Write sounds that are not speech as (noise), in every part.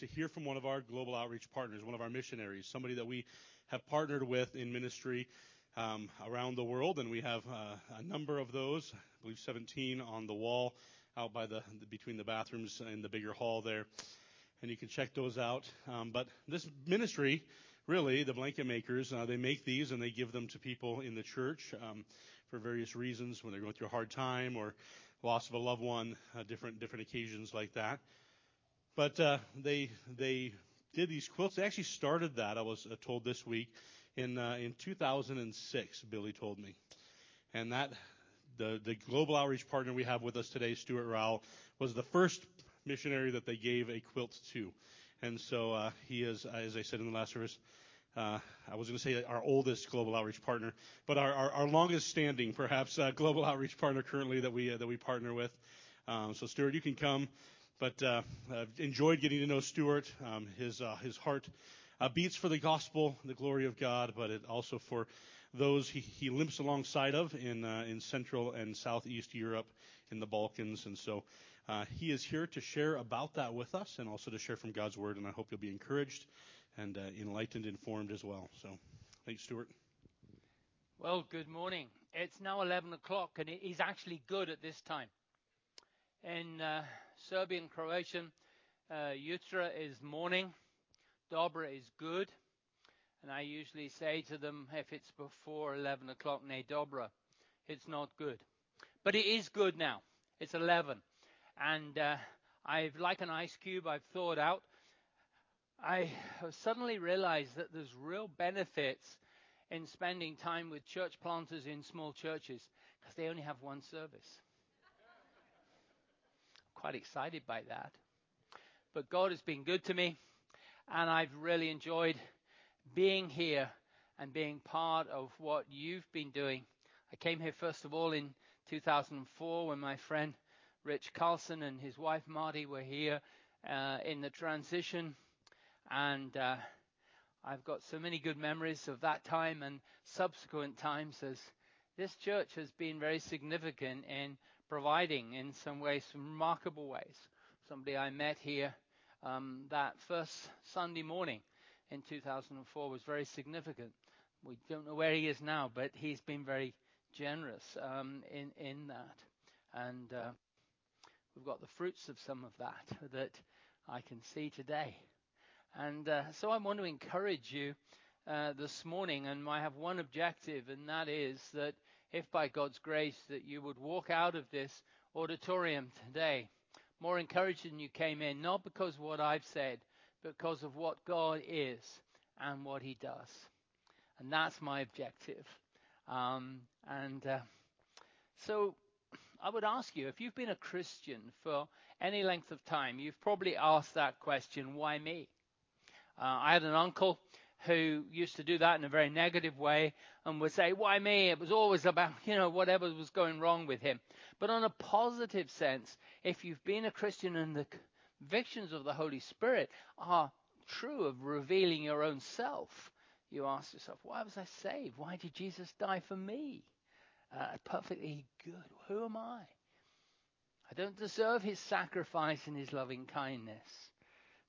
to hear from one of our global outreach partners, one of our missionaries, somebody that we have partnered with in ministry um, around the world, and we have uh, a number of those. I believe 17 on the wall out by the, the between the bathrooms in the bigger hall there, and you can check those out. Um, but this ministry, really, the blanket makers, uh, they make these and they give them to people in the church um, for various reasons when they're going through a hard time or loss of a loved one, uh, different different occasions like that. But uh, they they did these quilts. They actually started that. I was uh, told this week in uh, in 2006. Billy told me, and that the the global outreach partner we have with us today, Stuart Rowell, was the first missionary that they gave a quilt to, and so uh, he is, as I said in the last service. Uh, I was going to say our oldest global outreach partner, but our, our, our longest standing, perhaps, uh, global (laughs) outreach partner currently that we uh, that we partner with. Um, so, Stuart, you can come. But uh, I've enjoyed getting to know Stuart. Um, his uh, his heart uh, beats for the gospel, the glory of God, but it also for those he, he limps alongside of in uh, in Central and Southeast Europe, in the Balkans, and so uh, he is here to share about that with us, and also to share from God's word. And I hope you'll be encouraged and uh, enlightened, informed as well. So, thanks, Stuart. Well, good morning. It's now 11 o'clock, and it is actually good at this time. Uh, Serbian Croatian, uh, Jutra is morning, Dobra is good, and I usually say to them if it's before 11 o'clock, ne Dobra, it's not good. But it is good now. It's 11. And uh, I've, like an ice cube, I've thawed out. I suddenly realized that there's real benefits in spending time with church planters in small churches because they only have one service quite excited by that. But God has been good to me, and I've really enjoyed being here and being part of what you've been doing. I came here first of all in 2004 when my friend Rich Carlson and his wife Marty were here uh, in the transition, and uh, I've got so many good memories of that time and subsequent times as this church has been very significant in providing in some ways, some remarkable ways. Somebody I met here um, that first Sunday morning in 2004 was very significant. We don't know where he is now, but he's been very generous um, in in that, and uh, we've got the fruits of some of that that I can see today. And uh, so I want to encourage you uh, this morning, and I have one objective, and that is that if by God's grace that you would walk out of this auditorium today more encouraged than you came in, not because of what I've said, but because of what God is and what He does. And that's my objective. Um, and uh, so I would ask you if you've been a Christian for any length of time, you've probably asked that question why me? Uh, I had an uncle who used to do that in a very negative way and would say, Why me? It was always about, (laughs) you know, whatever was going wrong with him. But on a positive sense, if you've been a Christian and the convictions of the Holy Spirit are true of revealing your own self, you ask yourself, Why was I saved? Why did Jesus die for me? Uh, perfectly good. Who am I? I don't deserve his sacrifice and his loving kindness.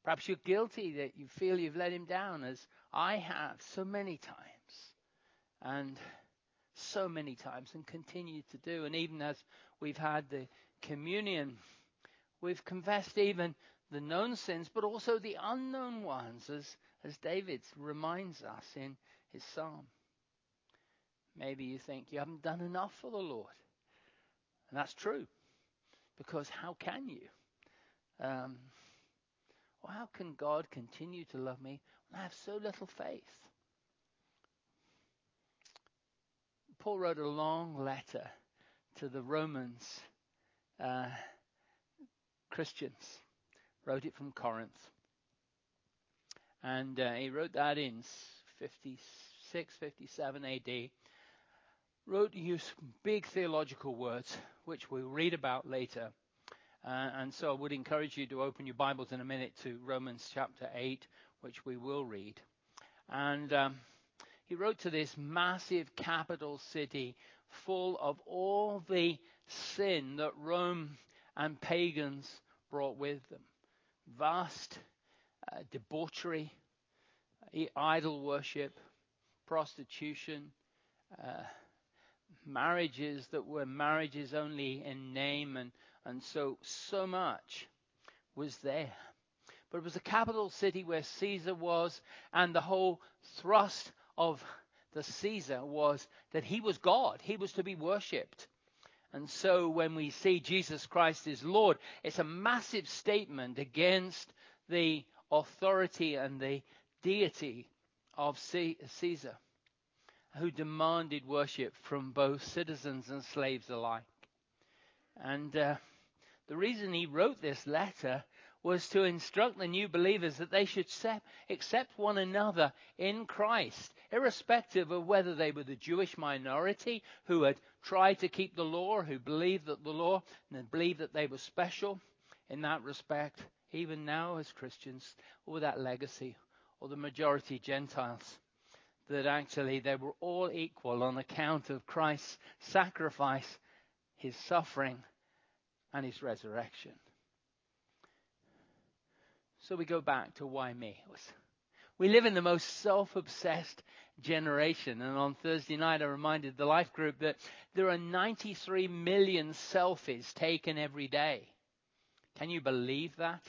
Perhaps you're guilty that you feel you've let him down, as I have so many times, and so many times, and continue to do. And even as we've had the communion, we've confessed even the known sins, but also the unknown ones, as, as David reminds us in his psalm. Maybe you think you haven't done enough for the Lord. And that's true, because how can you? Um, how can God continue to love me when I have so little faith? Paul wrote a long letter to the Romans uh, Christians, wrote it from Corinth. And uh, he wrote that in 56, 57 AD. Wrote use big theological words, which we'll read about later. Uh, and so I would encourage you to open your Bibles in a minute to Romans chapter 8, which we will read. And um, he wrote to this massive capital city full of all the sin that Rome and pagans brought with them. Vast debauchery, idol worship, prostitution, uh, marriages that were marriages only in name, and, and so, so much was there. But it was a capital city where Caesar was, and the whole thrust of the Caesar was that he was God. He was to be worshipped. And so when we see Jesus Christ is Lord, it's a massive statement against the authority and the deity of Caesar, who demanded worship from both citizens and slaves alike. And uh, the reason he wrote this letter was to instruct the new believers that they should accept one another in Christ, irrespective of whether they were the Jewish minority who had tried to keep the law, who believed that the law and believed that they were special. In that respect, even now as Christians, or that legacy, or the majority Gentiles, that actually they were all equal on account of Christ's sacrifice, his suffering, and his resurrection. So we go back to why me. We live in the most self obsessed generation. And on Thursday night, I reminded the life group that there are 93 million selfies taken every day. Can you believe that?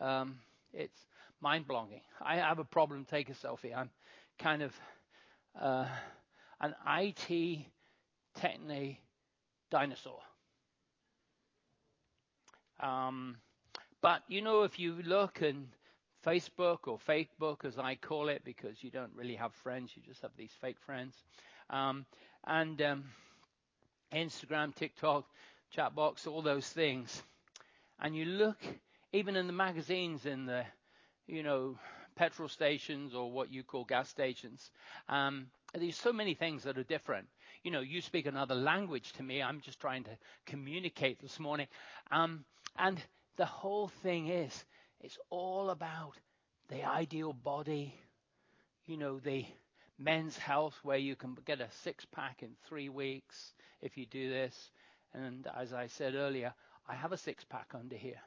Um, it's mind blowing. I have a problem take a selfie. I'm kind of uh, an IT techne dinosaur. Um, but you know, if you look in Facebook or Fakebook, as I call it, because you don't really have friends, you just have these fake friends, um, and um, Instagram, TikTok, chatbox, all those things, and you look even in the magazines in the, you know, petrol stations or what you call gas stations. Um, there's so many things that are different. You know, you speak another language to me. I'm just trying to communicate this morning. Um, and the whole thing is, it's all about the ideal body, you know, the men's health where you can get a six pack in three weeks if you do this. And as I said earlier, I have a six pack under here.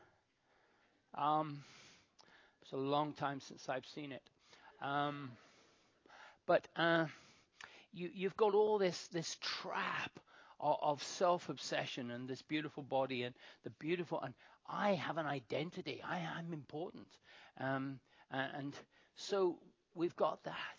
Um, it's a long time since I've seen it. Um, but uh, you, you've got all this this trap of, self obsession and this beautiful body and the beautiful and I have an identity. I am important. Um, and so we've got that.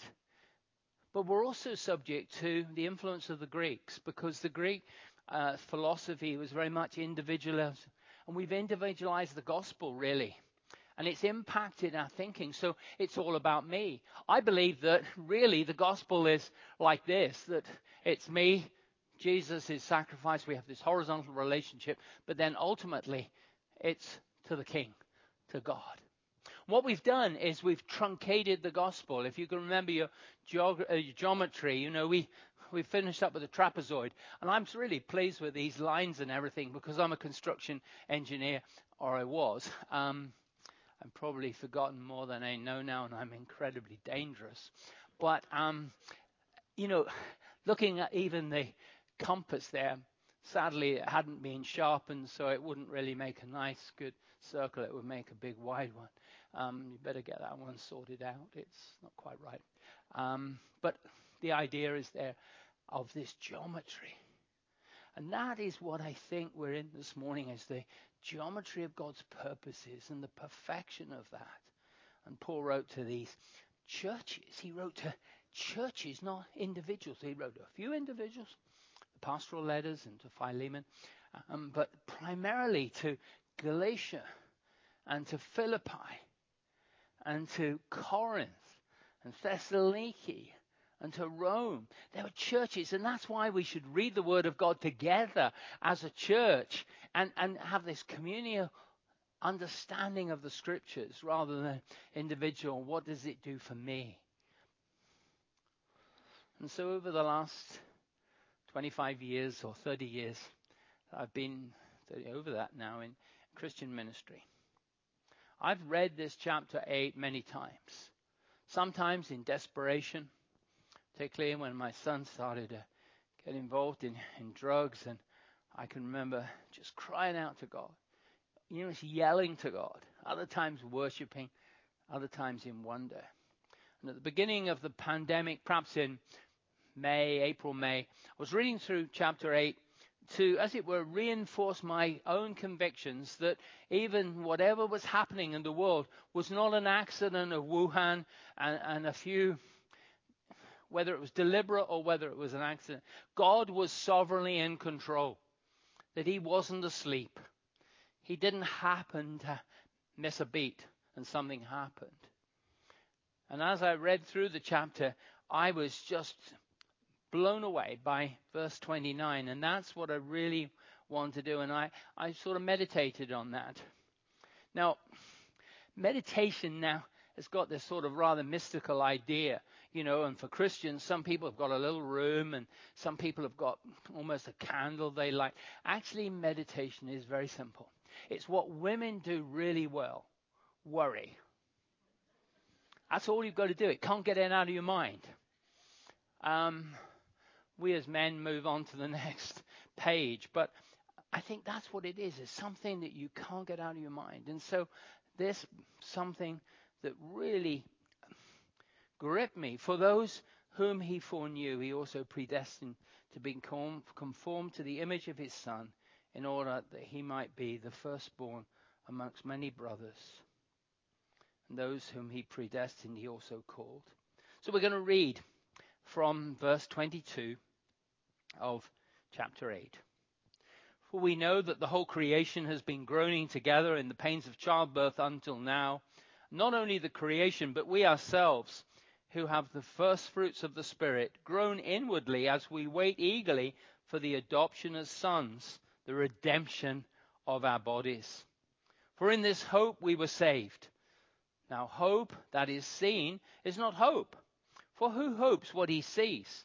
But we're also subject to the influence of the Greeks because the Greek uh, philosophy was very much individualist. And we've individualized the gospel, really. And it's impacted our thinking. So it's all about me. I believe that really the gospel is like this that it's me, Jesus, his sacrifice. We have this horizontal relationship. But then ultimately, it's to the King, to God. What we've done is we've truncated the gospel. If you can remember your, geog- uh, your geometry, you know, we, we finished up with a trapezoid. And I'm really pleased with these lines and everything because I'm a construction engineer, or I was. Um, I've probably forgotten more than I know now, and I'm incredibly dangerous. But, um, you know, looking at even the compass there, Sadly, it hadn't been sharpened, so it wouldn't really make a nice, good circle. It would make a big, wide one. Um, you better get that one sorted out. It's not quite right. Um, but the idea is there of this geometry. And that is what I think we're in this morning is the geometry of God's purposes and the perfection of that. And Paul wrote to these churches. He wrote to churches, not individuals. He wrote to a few individuals, pastoral letters and to Philemon, um, but primarily to Galatia and to Philippi and to Corinth and Thessaloniki and to Rome. There were churches, and that's why we should read the Word of God together as a church and, and have this communal understanding of the Scriptures rather than individual. What does it do for me? And so over the last 25 years or 30 years. I've been over that now in Christian ministry. I've read this chapter 8 many times, sometimes in desperation, particularly when my son started to get involved in, in drugs. And I can remember just crying out to God, you know, just yelling to God, other times worshiping, other times in wonder. And at the beginning of the pandemic, perhaps in May, April, May, I was reading through chapter 8 to, as it were, reinforce my own convictions that even whatever was happening in the world was not an accident of Wuhan and, and a few, whether it was deliberate or whether it was an accident. God was sovereignly in control, that He wasn't asleep. He didn't happen to miss a beat and something happened. And as I read through the chapter, I was just blown away by verse 29, and that's what I really want to do. And I, I sort of meditated on that. Now, meditation now has got this sort of rather mystical idea, you know, and for Christians, some people have got a little room and some people have got almost a candle they light. Actually, meditation is very simple. It's what women do really well worry. That's all you've got to do. It can't get in out of your mind. Um, we as men move on to the (laughs) next page. But I think that's what it is. It's something that you can't get out of your mind. And so this something that really gripped me. For those whom he foreknew, he also predestined to be conformed to the image of his son in order that he might be the firstborn amongst many brothers. And those whom he predestined, he also called. So we're going to read from verse 22 of chapter 8. For we know that the whole creation has been groaning together in the pains of childbirth until now. Not only the creation, but we ourselves, who have the first fruits of the Spirit, groan inwardly as we wait eagerly for the adoption as sons, the redemption of our bodies. For in this hope we were saved. Now, hope that is seen is not hope. For who hopes what he sees?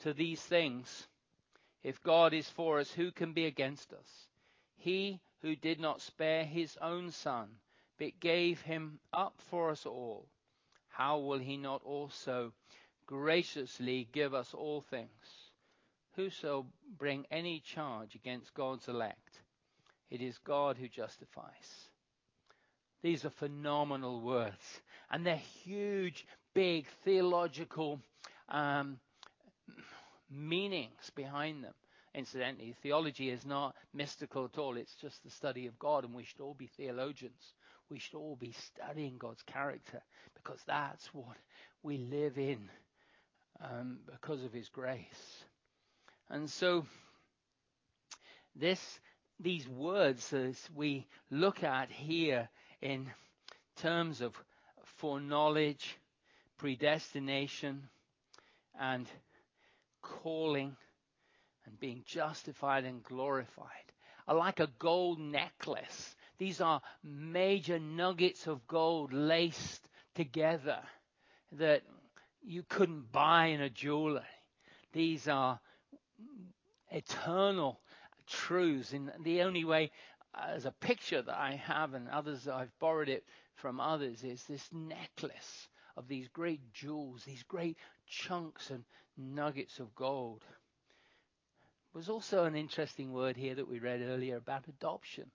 To these things. If God is for us, who can be against us? He who did not spare his own son, but gave him up for us all, how will he not also graciously give us all things? Who shall bring any charge against God's elect? It is God who justifies. These are phenomenal words, and they're huge, big theological um, meanings behind them. Incidentally, theology is not mystical at all. It's just the study of God, and we should all be theologians. We should all be studying God's character because that's what we live in um, because of His grace. And so, this, these words, as we look at here in terms of foreknowledge, predestination, and calling and being justified and glorified are like a gold necklace. These are major nuggets of gold laced together that you couldn't buy in a jeweler. These are eternal truths. And the only way, as a picture that I have, and others I've borrowed it from others, is this necklace of these great jewels, these great chunks and nuggets of gold. There's also an interesting word here that we read earlier about adoption.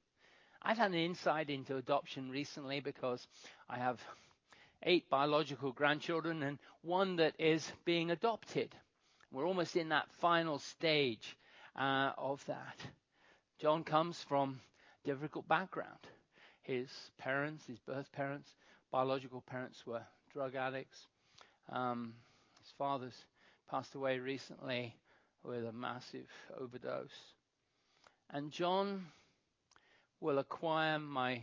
I've had an insight into adoption recently because I have eight biological grandchildren and one that is being adopted. We're almost in that final stage uh, of that. John comes from a difficult background. His parents, his birth parents, biological parents were drug addicts. Um, father's passed away recently with a massive overdose. And John will acquire my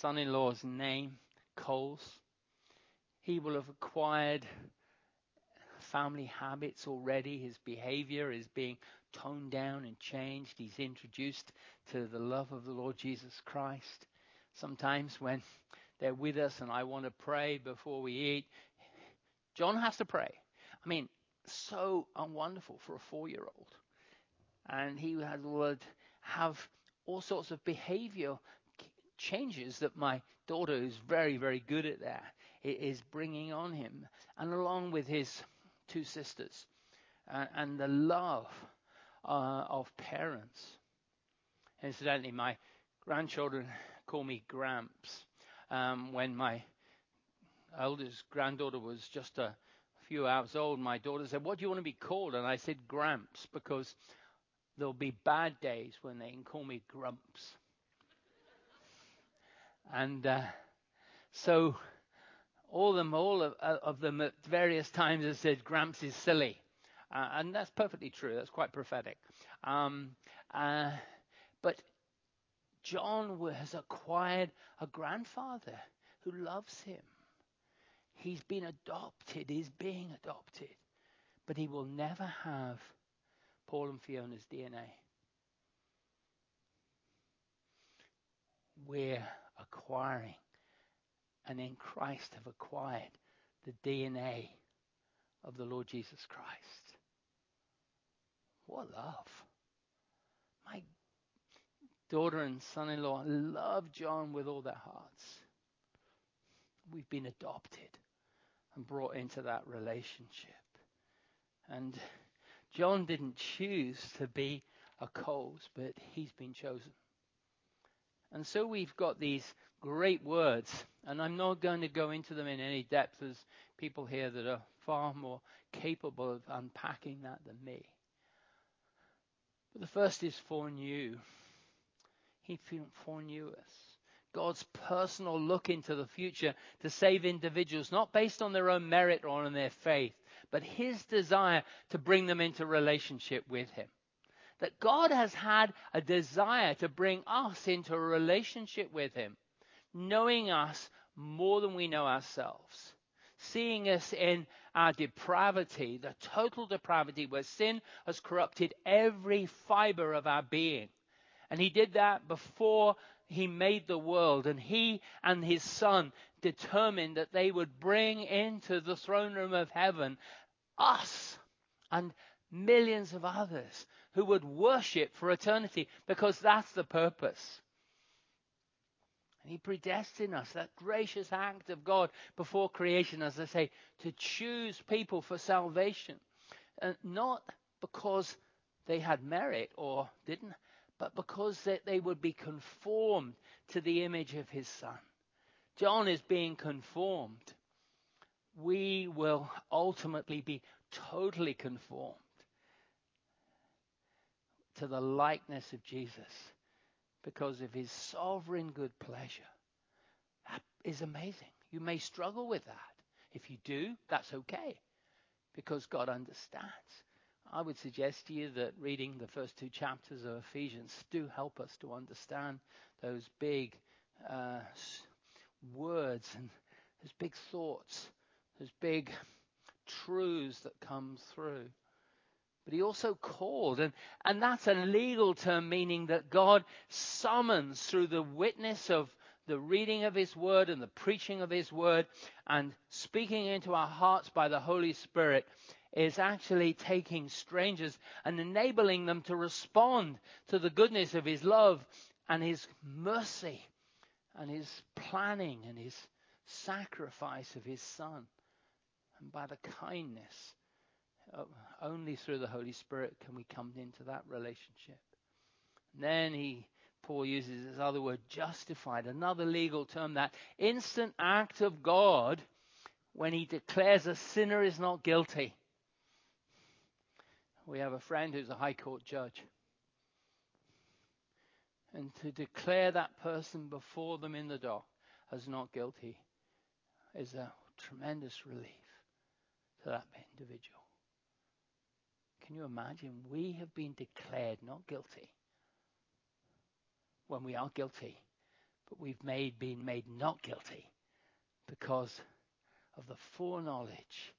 son in law's name, Coles. He will have acquired family habits already. His behavior is being toned down and changed. He's introduced to the love of the Lord Jesus Christ. Sometimes when they're with us and I want to pray before we eat, John has to pray. I mean, so unwonderful for a four year old. And he would have all sorts of behavior changes that my daughter, who's very, very good at that, is bringing on him. And along with his two sisters uh, and the love uh, of parents. Incidentally, my grandchildren call me Gramps. Um, when my eldest granddaughter was just a few hours old, my daughter said, What do you want to be called? And I said, Gramps, because there'll be bad days when they can call me Grumps. and uh, so all them, all of, of, them at various times have said Gramps is silly. Uh, and that's perfectly true. That's quite prophetic. Um, uh, but John has acquired a grandfather who loves him. He's been adopted. He's being adopted. But he will never have Paul and Fiona's DNA. We're acquiring and in Christ have acquired the DNA of the Lord Jesus Christ. What love. My daughter and son in law love John with all their hearts. We've been adopted and brought into that relationship. And John didn't choose to be a Coles, but he's been chosen. And so we've got these great words, and I'm not going to go into them in any depth. There's people here that are far more capable of unpacking that than me. But the first is foreknew. He foreknew us. God's personal look into the future to save individuals, not based on their own merit or on their faith, but His desire to bring them into relationship with Him that God has had a desire to bring us into a relationship with Him, knowing us more than we know ourselves, seeing us in our depravity, the total depravity where sin has corrupted every fiber of our being. And He did that before He made the world, and He and His Son determined that they would bring into the throne room of heaven us and millions of others who would worship for eternity because that's the purpose. And he predestined us, that gracious act of God before creation, as I say, to choose people for salvation. And not because they had merit or didn't, but because they would be conformed to the image of his son. John is being conformed. We will ultimately be totally conformed to the likeness of Jesus because of his sovereign good pleasure. That is amazing. You may struggle with that. If you do, that's okay because God understands. I would suggest to you that reading the first two chapters of Ephesians do help us to understand those big uh, words and those big thoughts, those big truths that come through. But he also called, and, and that's a legal term meaning that God summons through the witness of the reading of his word and the preaching of his word and speaking into our hearts by the Holy Spirit is actually taking strangers and enabling them to respond to the goodness of his love and his mercy and his planning and his sacrifice of his son and by the kindness uh, only through the Holy Spirit can we come into that relationship. And then he, Paul uses this other word, justified, another legal term, that instant act of God when he declares a sinner is not guilty. We have a friend who's a high court judge. And to declare that person before them in the dock as not guilty is a tremendous relief. to that individual. Can you imagine? We have been declared not guilty when we are guilty, but we've made, been made not guilty because of the foreknowledge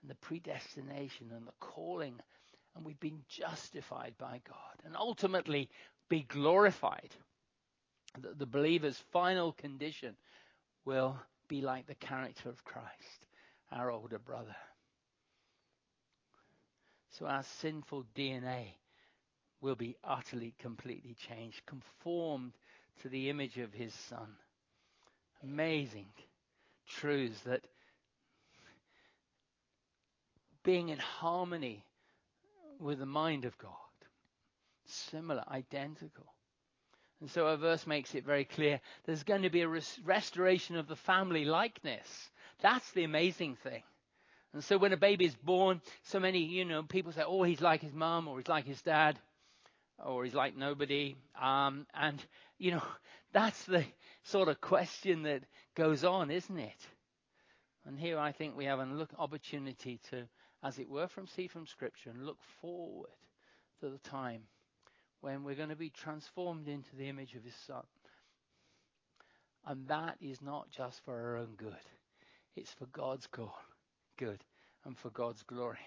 and the predestination and the calling, and we've been justified by God and ultimately be glorified. The, the believer's final condition will be like the character of Christ, our older brother. So our sinful DNA will be utterly, completely changed, conformed to the image of his son. Amazing truths that being in harmony with the mind of God, similar, identical. And so our verse makes it very clear there's going to be a res- restoration of the family likeness. That's the amazing thing. And so when a baby is born, so many, you know, people say, oh, he's like his mom or he's like his dad or he's like nobody. Um, and, you know, (laughs) that's the sort of question that goes on, isn't it? And here I think we have an opportunity to, as it were, from see from Scripture and look forward to the time when we're going to be transformed into the image of His Son. And that is not just for our own good. It's for God's good, good and for God's glory.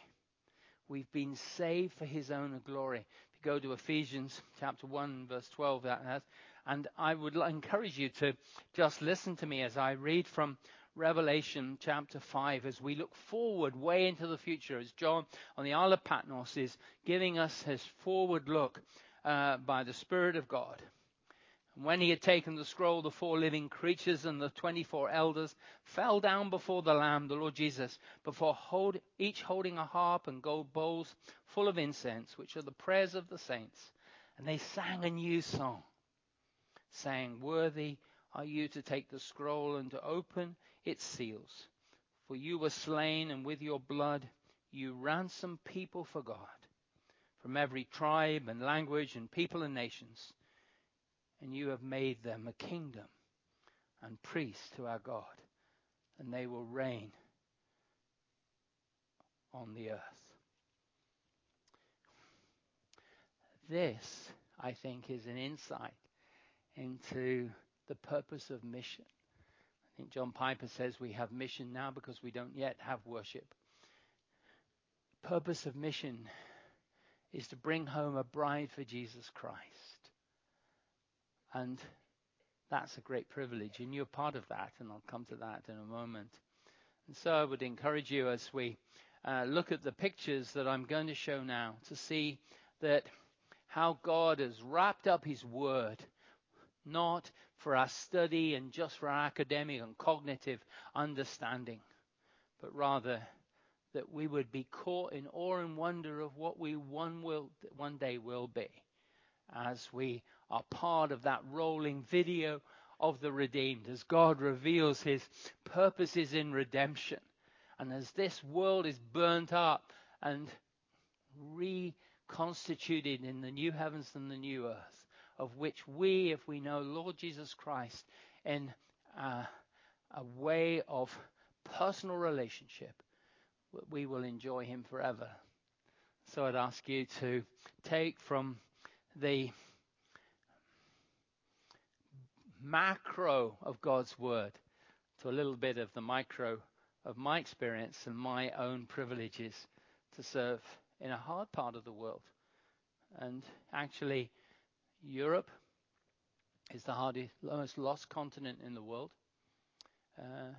We've been saved for His own glory. If you go to Ephesians chapter 1, verse 12, that has, and I would encourage you to just listen to me as I read from Revelation chapter 5 as we look forward way into the future, as John on the Isle of Patmos is giving us his forward look uh, by the Spirit of God. And when he had taken the scroll, the four living creatures and the 24 elders fell down before the Lamb, the Lord Jesus, before hold, each holding a harp and gold bowls full of incense, which are the prayers of the saints. And they sang a new song, saying, Worthy are you to take the scroll and to open its seals. For you were slain, and with your blood you ransomed people for God from every tribe and language and people and nations and you have made them a kingdom and priests to our God, and they will reign on the earth. This, I think, is an insight into the purpose of mission. I think John Piper says we have mission now because we don't yet have worship. Purpose of mission is to bring home a bride for Jesus Christ. And that's a great privilege, and you're part of that, and I'll come to that in a moment. And so I would encourage you as we uh, look at the pictures that I'm going to show now to see that how God has wrapped up His Word, not for our study and just for our academic and cognitive understanding, but rather that we would be caught in awe and wonder of what we one will one day will be as we are part of that rolling video of the redeemed, as God reveals his purposes in redemption. And as this world is burnt up and reconstituted in the new heavens and the new earth, of which we, if we know Lord Jesus Christ in a, uh, a way of personal relationship, we will enjoy him forever. So I'd ask you to take from the macro of God's Word to a little bit of the micro of my experience and my own privileges to serve in a hard part of the world. And actually, Europe is the hardest, most lost continent in the world. Uh,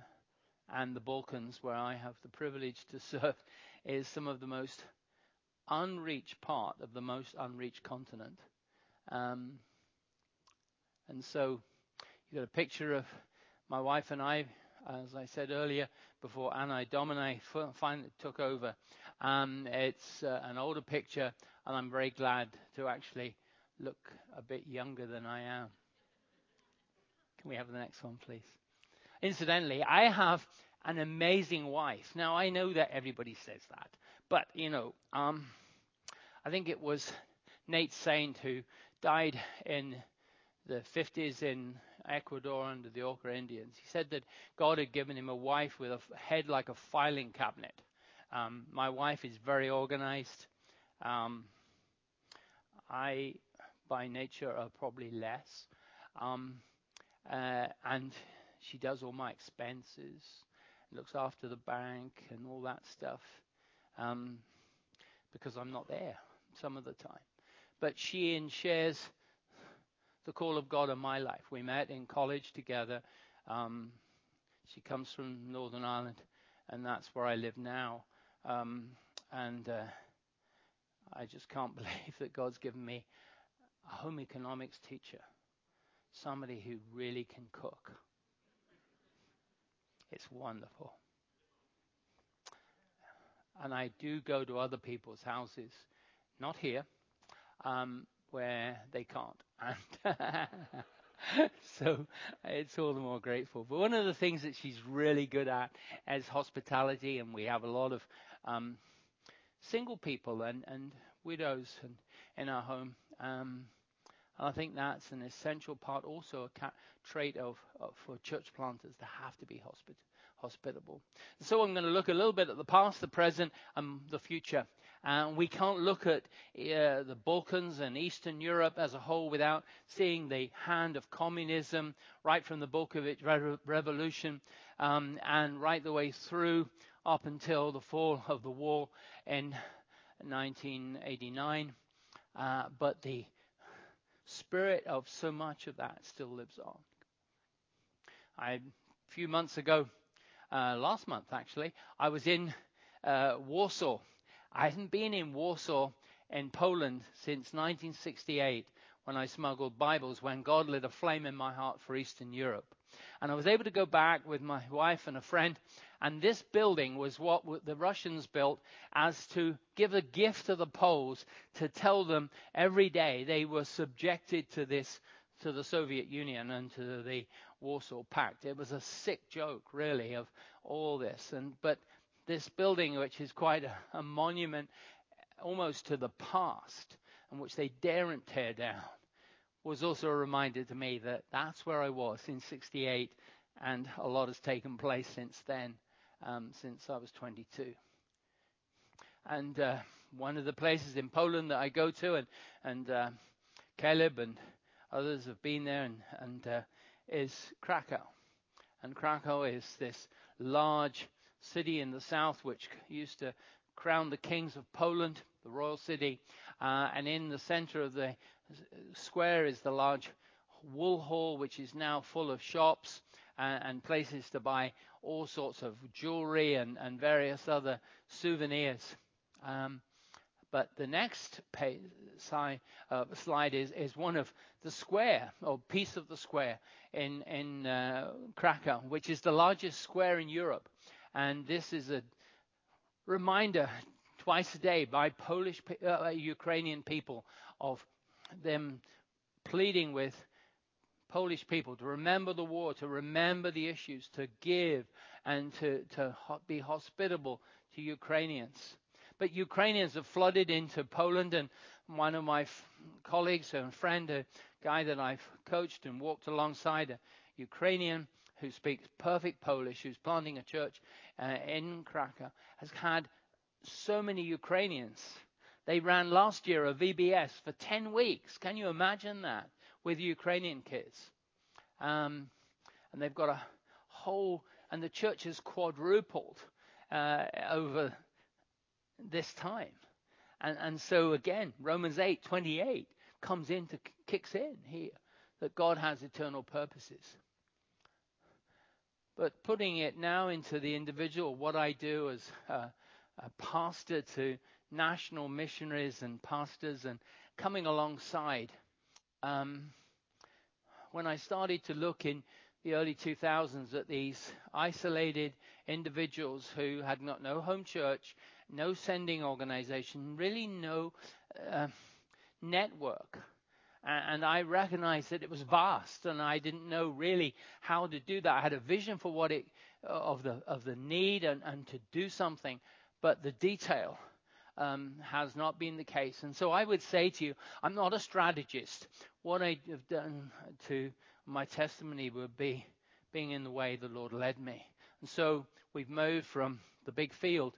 and the Balkans, where I have the privilege to (laughs) serve, is some of the most unreached part of the most unreached continent. Um, and so you've got a picture of my wife and I, as I said earlier, before Anno Domini finally took over. Um, it's uh, an older picture, and I'm very glad to actually look a bit younger than I am. Can we have the next one, please? Incidentally, I have an amazing wife. Now, I know that everybody says that, but, you know, um, I think it was Nate Saint who died in the 50s in Ecuador under the Auca Indians. He said that God had given him a wife with a head like a filing cabinet. Um, my wife is very organized. Um, I, by nature, are probably less. Um, uh, and she does all my expenses, looks after the bank and all that stuff, um, because I'm not there some of the time. But she and shares the call of God in my life. We met in college together. Um, she comes from Northern Ireland, and that's where I live now. Um, and uh, I just can't (laughs) believe that God's given me a home economics teacher, somebody who really can cook. It's wonderful. And I do go to other people's houses, not here, um, where they can't. And (laughs) so it's all the more grateful. But one of the things that she's really good at is hospitality, and we have a lot of um, single people and, and widows and, in our home. Um, and I think that's an essential part, also a ca- trait of, of, for church planters to have to be hospit- hospitable. So I'm going to look a little bit at the past, the present, and the future. And we can't look at uh, the Balkans and Eastern Europe as a whole without seeing the hand of communism right from the Bolshevik Revolution um, and right the way through up until the fall of the wall in 1989. Uh, but the spirit of so much of that still lives on. I, a few months ago, uh, last month actually, I was in uh, Warsaw. I hadn't been in Warsaw in Poland since 1968 when I smuggled Bibles when God lit a flame in my heart for Eastern Europe. And I was able to go back with my wife and a friend. And this building was what the Russians built as to give a gift to the Poles to tell them every day they were subjected to this, to the Soviet Union and to the Warsaw Pact. It was a sick joke, really, of all this. And, but this building, which is quite a, a monument almost to the past, and which they daren't tear down, was also a reminder to me that that's where I was in 68, and a lot has taken place since then, um, since I was 22. And uh, one of the places in Poland that I go to, and, and uh, Caleb and others have been there, and, and uh, is Krakow. And Krakow is this large city in the south which used to crown the kings of Poland, the royal city. Uh, and in the center of the square is the large wool hall, which is now full of shops and, and places to buy all sorts of jewelry and, and various other souvenirs. Um, but the next si, uh, slide is, is one of the square, or piece of the square in, in uh, Krakow, which is the largest square in Europe. And this is a reminder twice a day by Polish, uh, Ukrainian people of them pleading with Polish people to remember the war, to remember the issues, to give, and to, to be hospitable to Ukrainians. But Ukrainians have flooded into Poland, and one of my f- colleagues and friend, a guy that I've coached and walked alongside, a Ukrainian who speaks perfect Polish, who's planting a church uh, in Krakow, has had so many Ukrainians they ran last year a VBS for 10 weeks. Can you imagine that with Ukrainian kids? Um, and they've got a whole, and the church has quadrupled uh, over this time. And, and so again, Romans 8, 28 comes in to kicks in here that God has eternal purposes. But putting it now into the individual, what I do as a, a pastor to national missionaries and pastors and coming alongside. Um, when I started to look in the early 2000s at these isolated individuals who had not no home church, no sending organization, really no uh, network. And I recognized that it was vast, and I didn't know really how to do that. I had a vision for what it of the of the need and, and to do something, but the detail um, has not been the case. And so I would say to you, I'm not a strategist. What I have done to my testimony would be being in the way the Lord led me. And so we've moved from the big field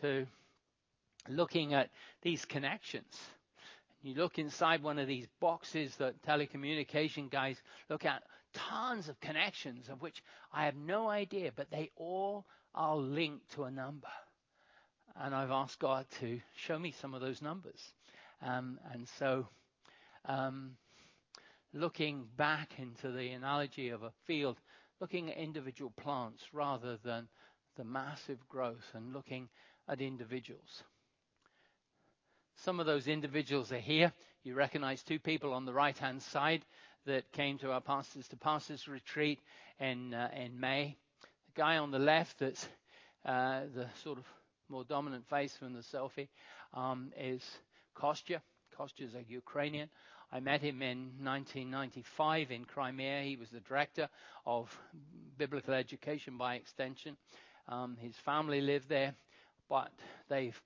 to looking at these connections. You look inside one of these boxes that telecommunication guys look at, tons of connections of which I have no idea, but they all are linked to a number. And I've asked God to show me some of those numbers. Um, and so, um, looking back into the analogy of a field, looking at individual plants rather than the massive growth and looking at individuals. Some of those individuals are here. You recognize two people on the right hand side that came to our pastors to pastors retreat in uh, in May. The guy on the left, that's uh, the sort of more dominant face from the selfie, um, is Kostya. Kostya is a Ukrainian. I met him in 1995 in Crimea. He was the director of biblical education by extension. Um, his family lived there, but they've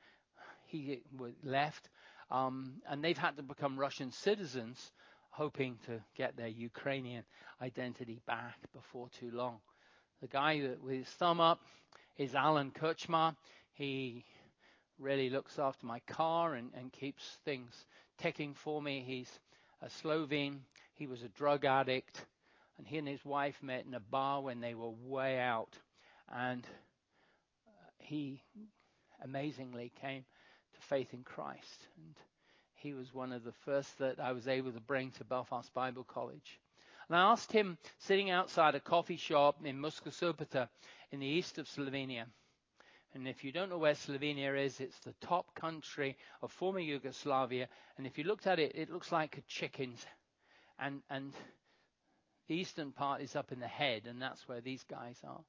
he left, um, and they've had to become Russian citizens hoping to get their Ukrainian identity back before too long. The guy that with his thumb up is Alan Kuchma. He really looks after my car and, and keeps things ticking for me. He's a Slovene. He was a drug addict, and he and his wife met in a bar when they were way out, and uh, he amazingly came to faith in Christ. And he was one of the first that I was able to bring to Belfast Bible College. And I asked him, sitting outside a coffee shop in Sobota in the east of Slovenia. And if you don't know where Slovenia is, it's the top country of former Yugoslavia. And if you looked at it, it looks like a chicken's. And, and the eastern part is up in the head, and that's where these guys are.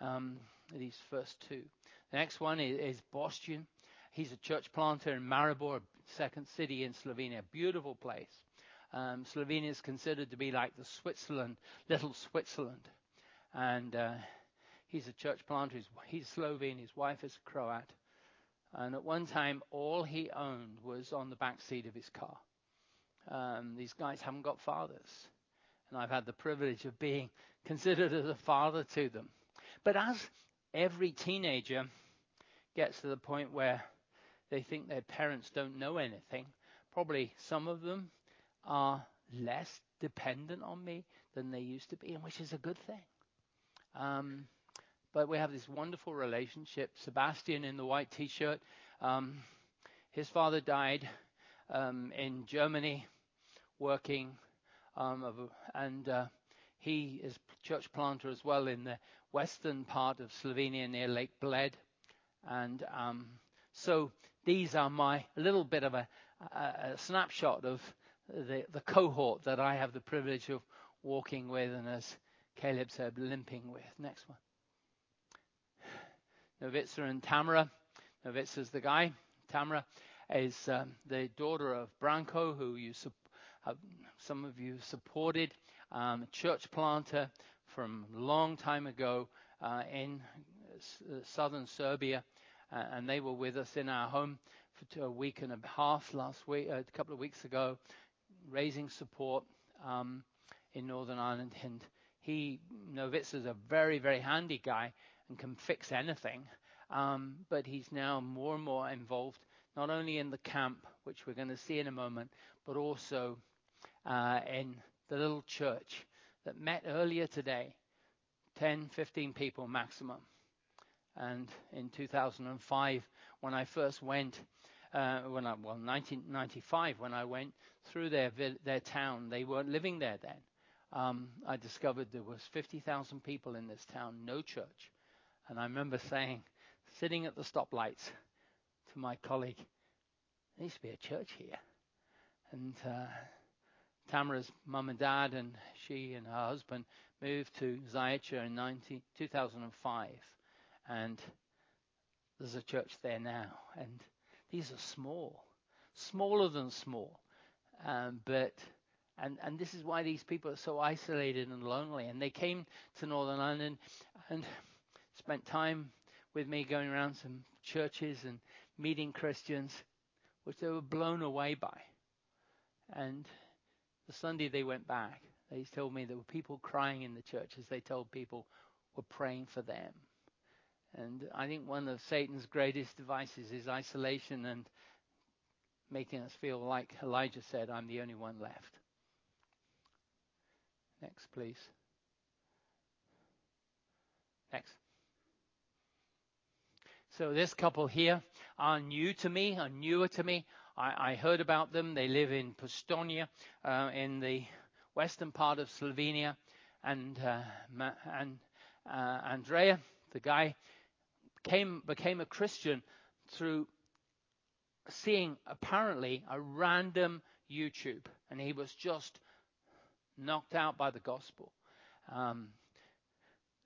Um, these first two. The next one is, is Bostian. He's a church planter in Maribor, second city in Slovenia. Beautiful place. Um, Slovenia is considered to be like the Switzerland, little Switzerland. And uh, he's a church planter. He's, he's Slovene. His wife is a Croat. And at one time, all he owned was on the back seat of his car. Um, these guys haven't got fathers. And I've had the privilege of being (laughs) considered as a father to them. But as every teenager gets to the point where they think their parents don't know anything. Probably some of them are less dependent on me than they used to be, which is a good thing. Um, but we have this wonderful relationship. Sebastian in the white T-shirt, um, his father died um, in Germany, working, um, and uh, he is church planter as well in the western part of Slovenia near Lake Bled, and um, so these are my little bit of a, a, a snapshot of the, the cohort that I have the privilege of walking with, and as Caleb said, limping with. Next one. Novitsa and Tamara. Novitsa's the guy. Tamara is um, the daughter of Branko, who you have, some of you supported, um, church planter from a long time ago uh, in uh, southern Serbia uh, and they were with us in our home for a week and a half last week, uh, a couple of weeks ago, raising support um, in Northern Ireland. And he, Novitz, is a very, very handy guy and can fix anything. Um, but he's now more and more involved, not only in the camp, which we're going to see in a moment, but also uh, in the little church that met earlier today 10, 15 people maximum. And in 2005, when I first went, uh, when I well 1995 when I went through their their town, they weren't living there then. Um, I discovered there was 50,000 people in this town, no church, and I remember saying, sitting at the stoplights, to my colleague, there used to be a church here, and. Uh, Tamara's mum and dad and she and her husband moved to Zajača in 19, 2005 and there's a church there now. And these are small, smaller than small, um, but and and this is why these people are so isolated and lonely. And they came to Northern Ireland and spent time with me going around some churches and meeting Christians, which they were blown away by. And the Sunday they went back, they told me there were people crying in the church as they told people were praying for them And I think one of Satan's greatest devices is isolation and making us feel like Elijah said, I'm the only one left. Next, please. Next. So this couple here are new to me, are newer to me. I, I heard about them. They live in Postojna, uh, in the western part of Slovenia, and uh, and uh, Andrea, the guy, came became a Christian through seeing apparently a random YouTube, and he was just knocked out by the gospel. Um,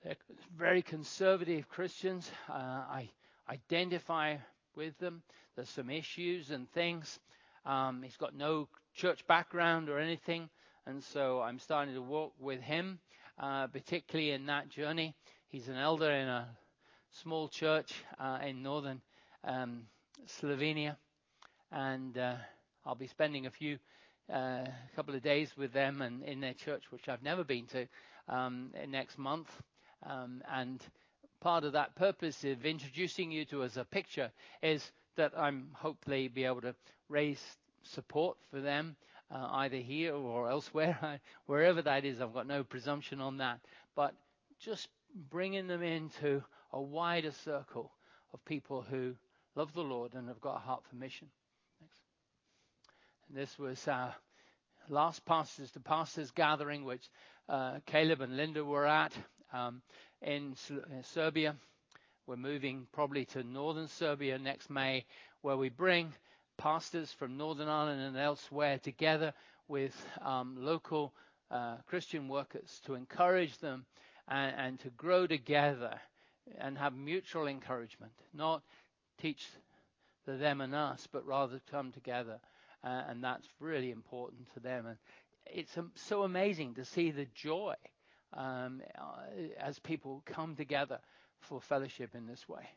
they're very conservative Christians. Uh, I identify with them. There's some issues and things. Um, he's got no church background or anything, and so I'm starting to walk with him, uh, particularly in that journey. He's an elder in a small church uh, in northern um, Slovenia, and uh, I'll be spending a few uh, couple of days with them and in their church, which I've never been to, um, next month. Um, and part of that purpose of introducing you to as a picture is that I'm hopefully be able to raise support for them, uh, either here or elsewhere, (laughs) wherever that is. I've got no presumption on that, but just bringing them into a wider circle of people who love the Lord and have got a heart for mission. And this was our last pastors to pastors gathering, which uh, Caleb and Linda were at um, in, in Serbia. We're moving probably to northern Serbia next May, where we bring pastors from Northern Ireland and elsewhere together with um, local uh, Christian workers to encourage them and, and, to grow together and have mutual encouragement, not teach the them and us, but rather come together. Uh, and that's really important to them. And it's um, so amazing to see the joy um, uh, as people come together for fellowship in this way.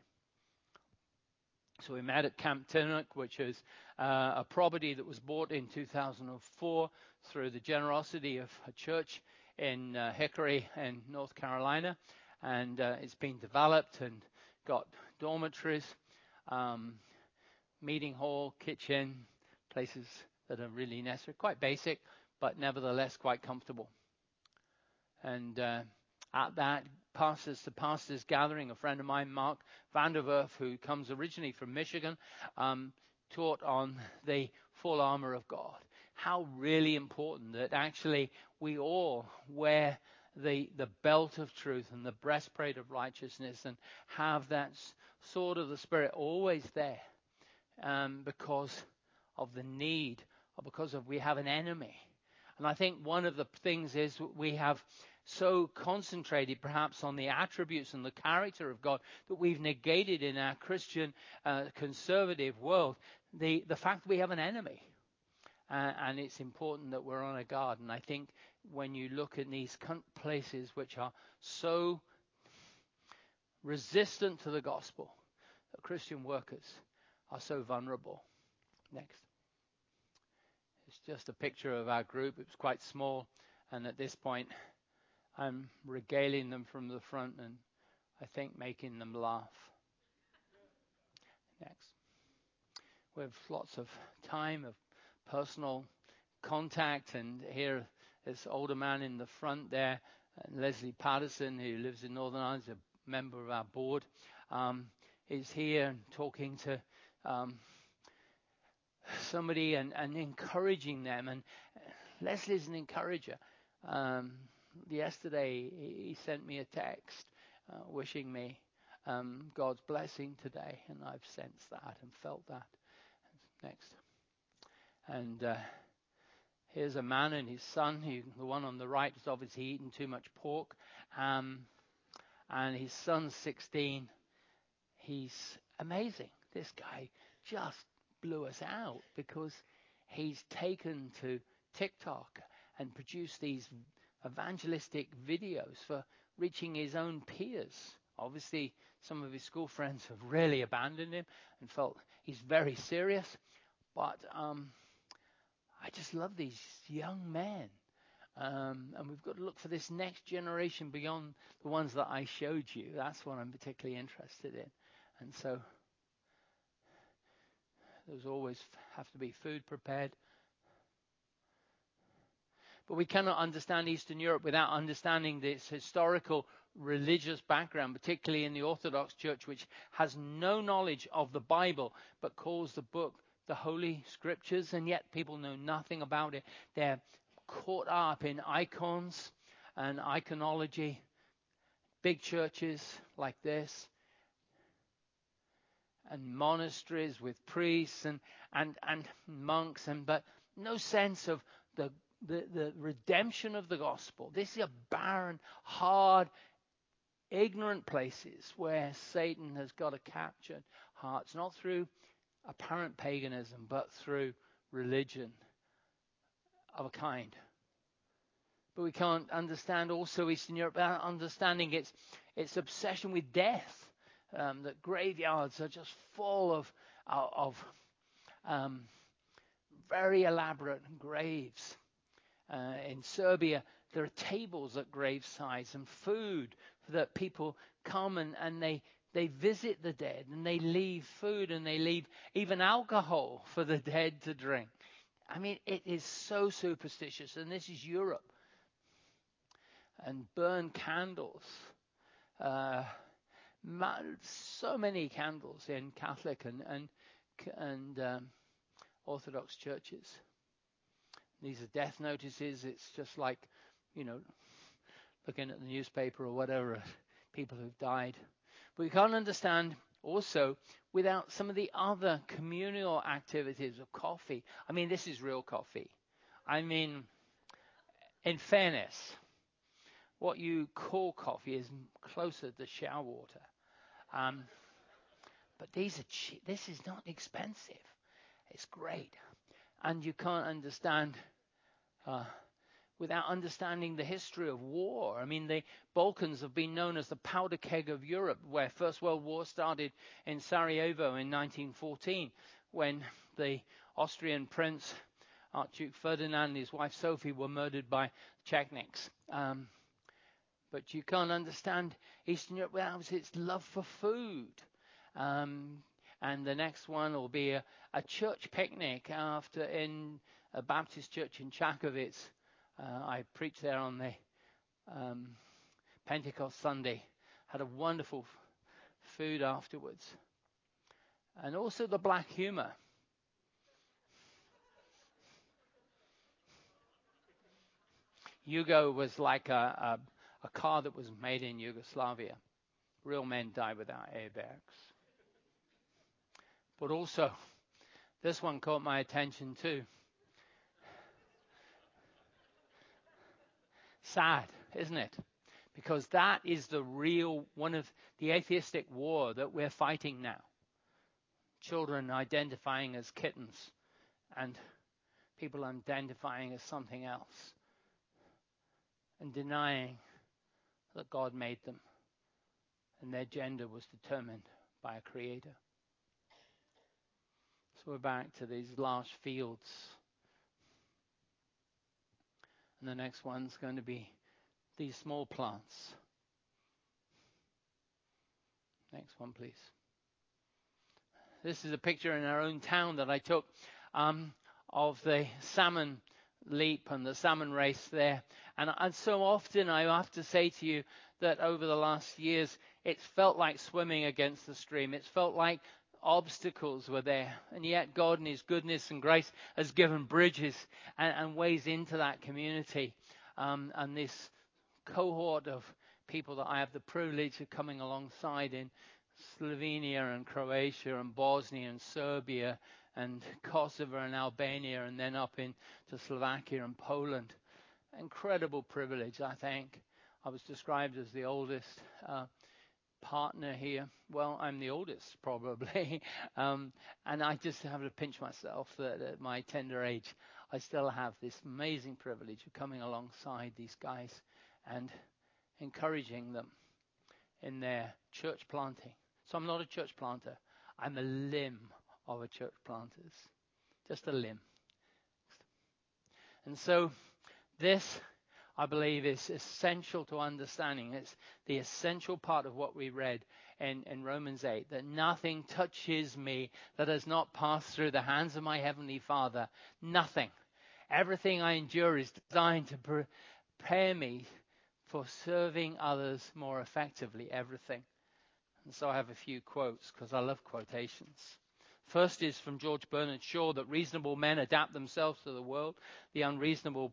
So we met at Camp Tinnock, which is uh, a property that was bought in 2004 through the generosity of a church in uh, Hickory in North Carolina, and uh, it's been developed and got dormitories, um, meeting hall, kitchen, places that are really necessary, quite basic, but nevertheless quite comfortable. And uh, at that pastors to pastors gathering, a friend of mine, Mark Vanderwerf, who comes originally from Michigan, um, taught on the full armor of God. How really important that actually we all wear the, the belt of truth and the breastplate of righteousness and have that sword of the Spirit always there um, because of the need or because of we have an enemy. And I think one of the things is we have so concentrated perhaps on the attributes and the character of God that we've negated in our Christian uh, conservative world the, the fact that we have an enemy. Uh, and it's important that we're on a guard. And I think when you look at these places which are so resistant to the gospel, that Christian workers are so vulnerable. Next. It's just a picture of our group. It was quite small. And at this point, I'm regaling them from the front and I think making them laugh. Next. We have lots of time of personal contact, and here this older man in the front there, Leslie Patterson, who lives in Northern Ireland, is a member of our board, um, is here talking to um, somebody and, and, encouraging them. And Leslie's an encourager. Um, yesterday he sent me a text uh, wishing me um, God's blessing today, and I've sensed that and felt that. Next. And uh, here's a man and his son. Who, the one on the right is obviously eating too much pork. Um, and his son's 16. He's amazing. This guy just blew us out because he's taken to TikTok and produced these evangelistic videos for reaching his own peers. Obviously, some of his school friends have really abandoned him and felt he's very serious. But um, I just love these young men Um, and we've got to look for this next generation beyond the ones that I showed you. That's what I'm particularly interested in. And so there's always have to be food prepared. But we cannot understand Eastern Europe without understanding this historical religious background, particularly in the Orthodox Church, which has no knowledge of the Bible but calls the book the Holy Scriptures, and yet people know nothing about it. They're caught up in icons and iconology, big churches like this, and monasteries with priests and, and, and monks, and but no sense of the, the, the redemption of the gospel. This is a barren, hard, ignorant places where Satan has got to capture hearts, not through apparent paganism, but through religion of a kind. But we can't understand also Eastern Europe without understanding its its obsession with death. Um, that graveyards are just full of uh, of um, very elaborate graves. Uh, in Serbia, there are tables at gravesides and food that people come and, and they they visit the dead and they leave food and they leave even alcohol for the dead to drink. I mean, it is so superstitious, and this is Europe. And burn candles. Uh, so many candles in Catholic and and and um, Orthodox churches. These are death notices. It's just like, you know, looking at the newspaper or whatever, (laughs) people who've died. But we can't understand also without some of the other communal activities of coffee. I mean, this is real coffee. I mean, in fairness, what you call coffee is closer to shower water. Um, but these are cheap. This is not expensive. It's great, and you can't understand uh, without understanding the history of war. I mean, the Balkans have been known as the powder keg of Europe, where First World War started in Sarajevo in 1914, when the Austrian prince Archduke Ferdinand and his wife Sophie were murdered by Chetniks. Um, but you can't understand Eastern Europe without its love for food. Um, and the next one will be a, a church picnic after in a Baptist church in Chakovitz uh, I preached there on the um, Pentecost Sunday. Had a wonderful food afterwards. And also the black humor. Yugo was like a, a, a car that was made in Yugoslavia. Real men die without airbags. But also, this one caught my attention too. Sad, isn't it? Because that is the real one of the atheistic war that we're fighting now. Children identifying as kittens and people identifying as something else and denying that God made them and their gender was determined by a creator. So we're back to these large fields and the next one's going to be these small plants. Next one, please. This is a picture in our own town that I took um, of the salmon leap and the salmon race there. And, and so often I have to say to you that over the last years, it's felt like swimming against the stream. It's felt like obstacles were there. And yet, God, in His goodness and grace, has given bridges and, and ways into that community. Um, and this cohort of people that I have the privilege of coming alongside in Slovenia and Croatia and Bosnia and Serbia and Kosovo and Albania and then up into Slovakia and Poland. Incredible privilege, I think. I was described as the oldest uh, partner here? Well, I'm the oldest, (laughs) probably. um, and I just have to pinch myself that at my tender age, I still have this amazing privilege of coming alongside these guys and encouraging them in their church planting. So I'm not a church planter. I'm a limb of a church planters. Just a limb. And so this I believe is essential to understanding. It's the essential part of what we read in, in Romans 8 that nothing touches me that has not passed through the hands of my Heavenly Father. Nothing. Everything I endure is designed to prepare me for serving others more effectively. Everything. And so I have a few quotes because I love quotations. First is from George Bernard Shaw that reasonable men adapt themselves to the world. The unreasonable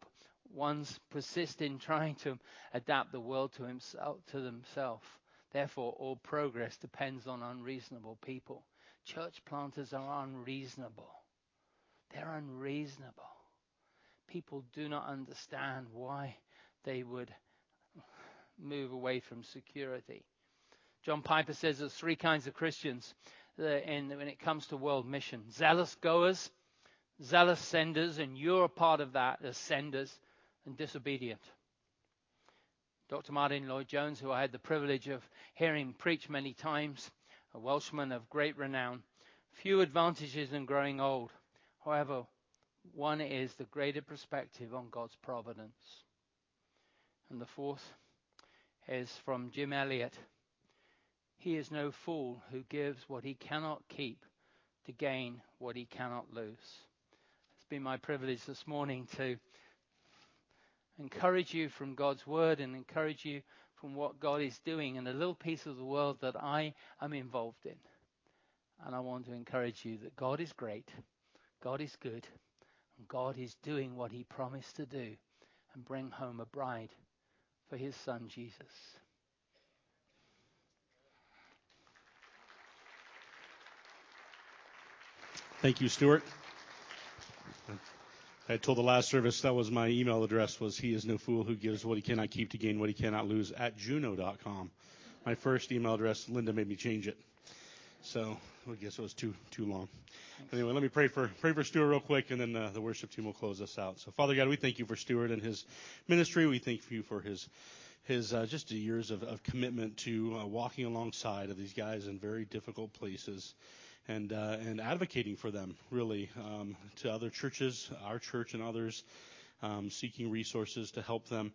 ones persist in trying to adapt the world to himself to themselves. Therefore, all progress depends on unreasonable people. Church planters are unreasonable. They're unreasonable. People do not understand why they would move away from security. John Piper says there's three kinds of Christians uh, in, when it comes to world mission zealous goers, zealous senders, and you're a part of that as senders, and disobedient. Dr. Martyn Lloyd-Jones, who I had the privilege of hearing preach many times, a Welshman of great renown, few advantages in growing old. However, one is the greater perspective on God's providence. And the fourth is from Jim Elliot. He is no fool who gives what he cannot keep to gain what he cannot lose. It's been my privilege this morning to encourage you from God's word and encourage you from what God is doing in a little piece of the world that I am involved in. And I want to encourage you that God is great, God is good, and God is doing what he promised to do and bring home a bride for his son Jesus. Thank you, Stuart. I told the last service that was my email address was he is no fool who gives what he cannot keep to gain what he cannot lose at juno.com. My first email address, Linda made me change it. So I guess it was too too long. Anyway, let me pray for pray for Stuart real quick, and then uh, the worship team will close us out. So Father God, we thank you for Stuart and his ministry. We thank you for his his uh, just years of, of commitment to uh, walking alongside of these guys in very difficult places and uh, and advocating for them really um, to other churches, our church and others, um, seeking resources to help them,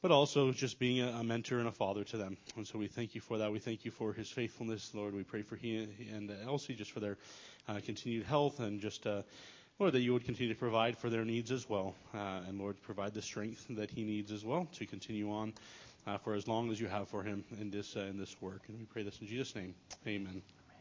but also just being a, a, mentor and a father to them. And so we thank you for that. We thank you for his faithfulness, Lord. We pray for he and Elsie just for their uh, continued health and just. Uh, Lord, that you would continue to provide for their needs as well. Uh, and Lord, provide the strength that he needs as well to continue on uh, for as long as you have for him in this, uh, in this work. And we pray this in Jesus' name. Amen.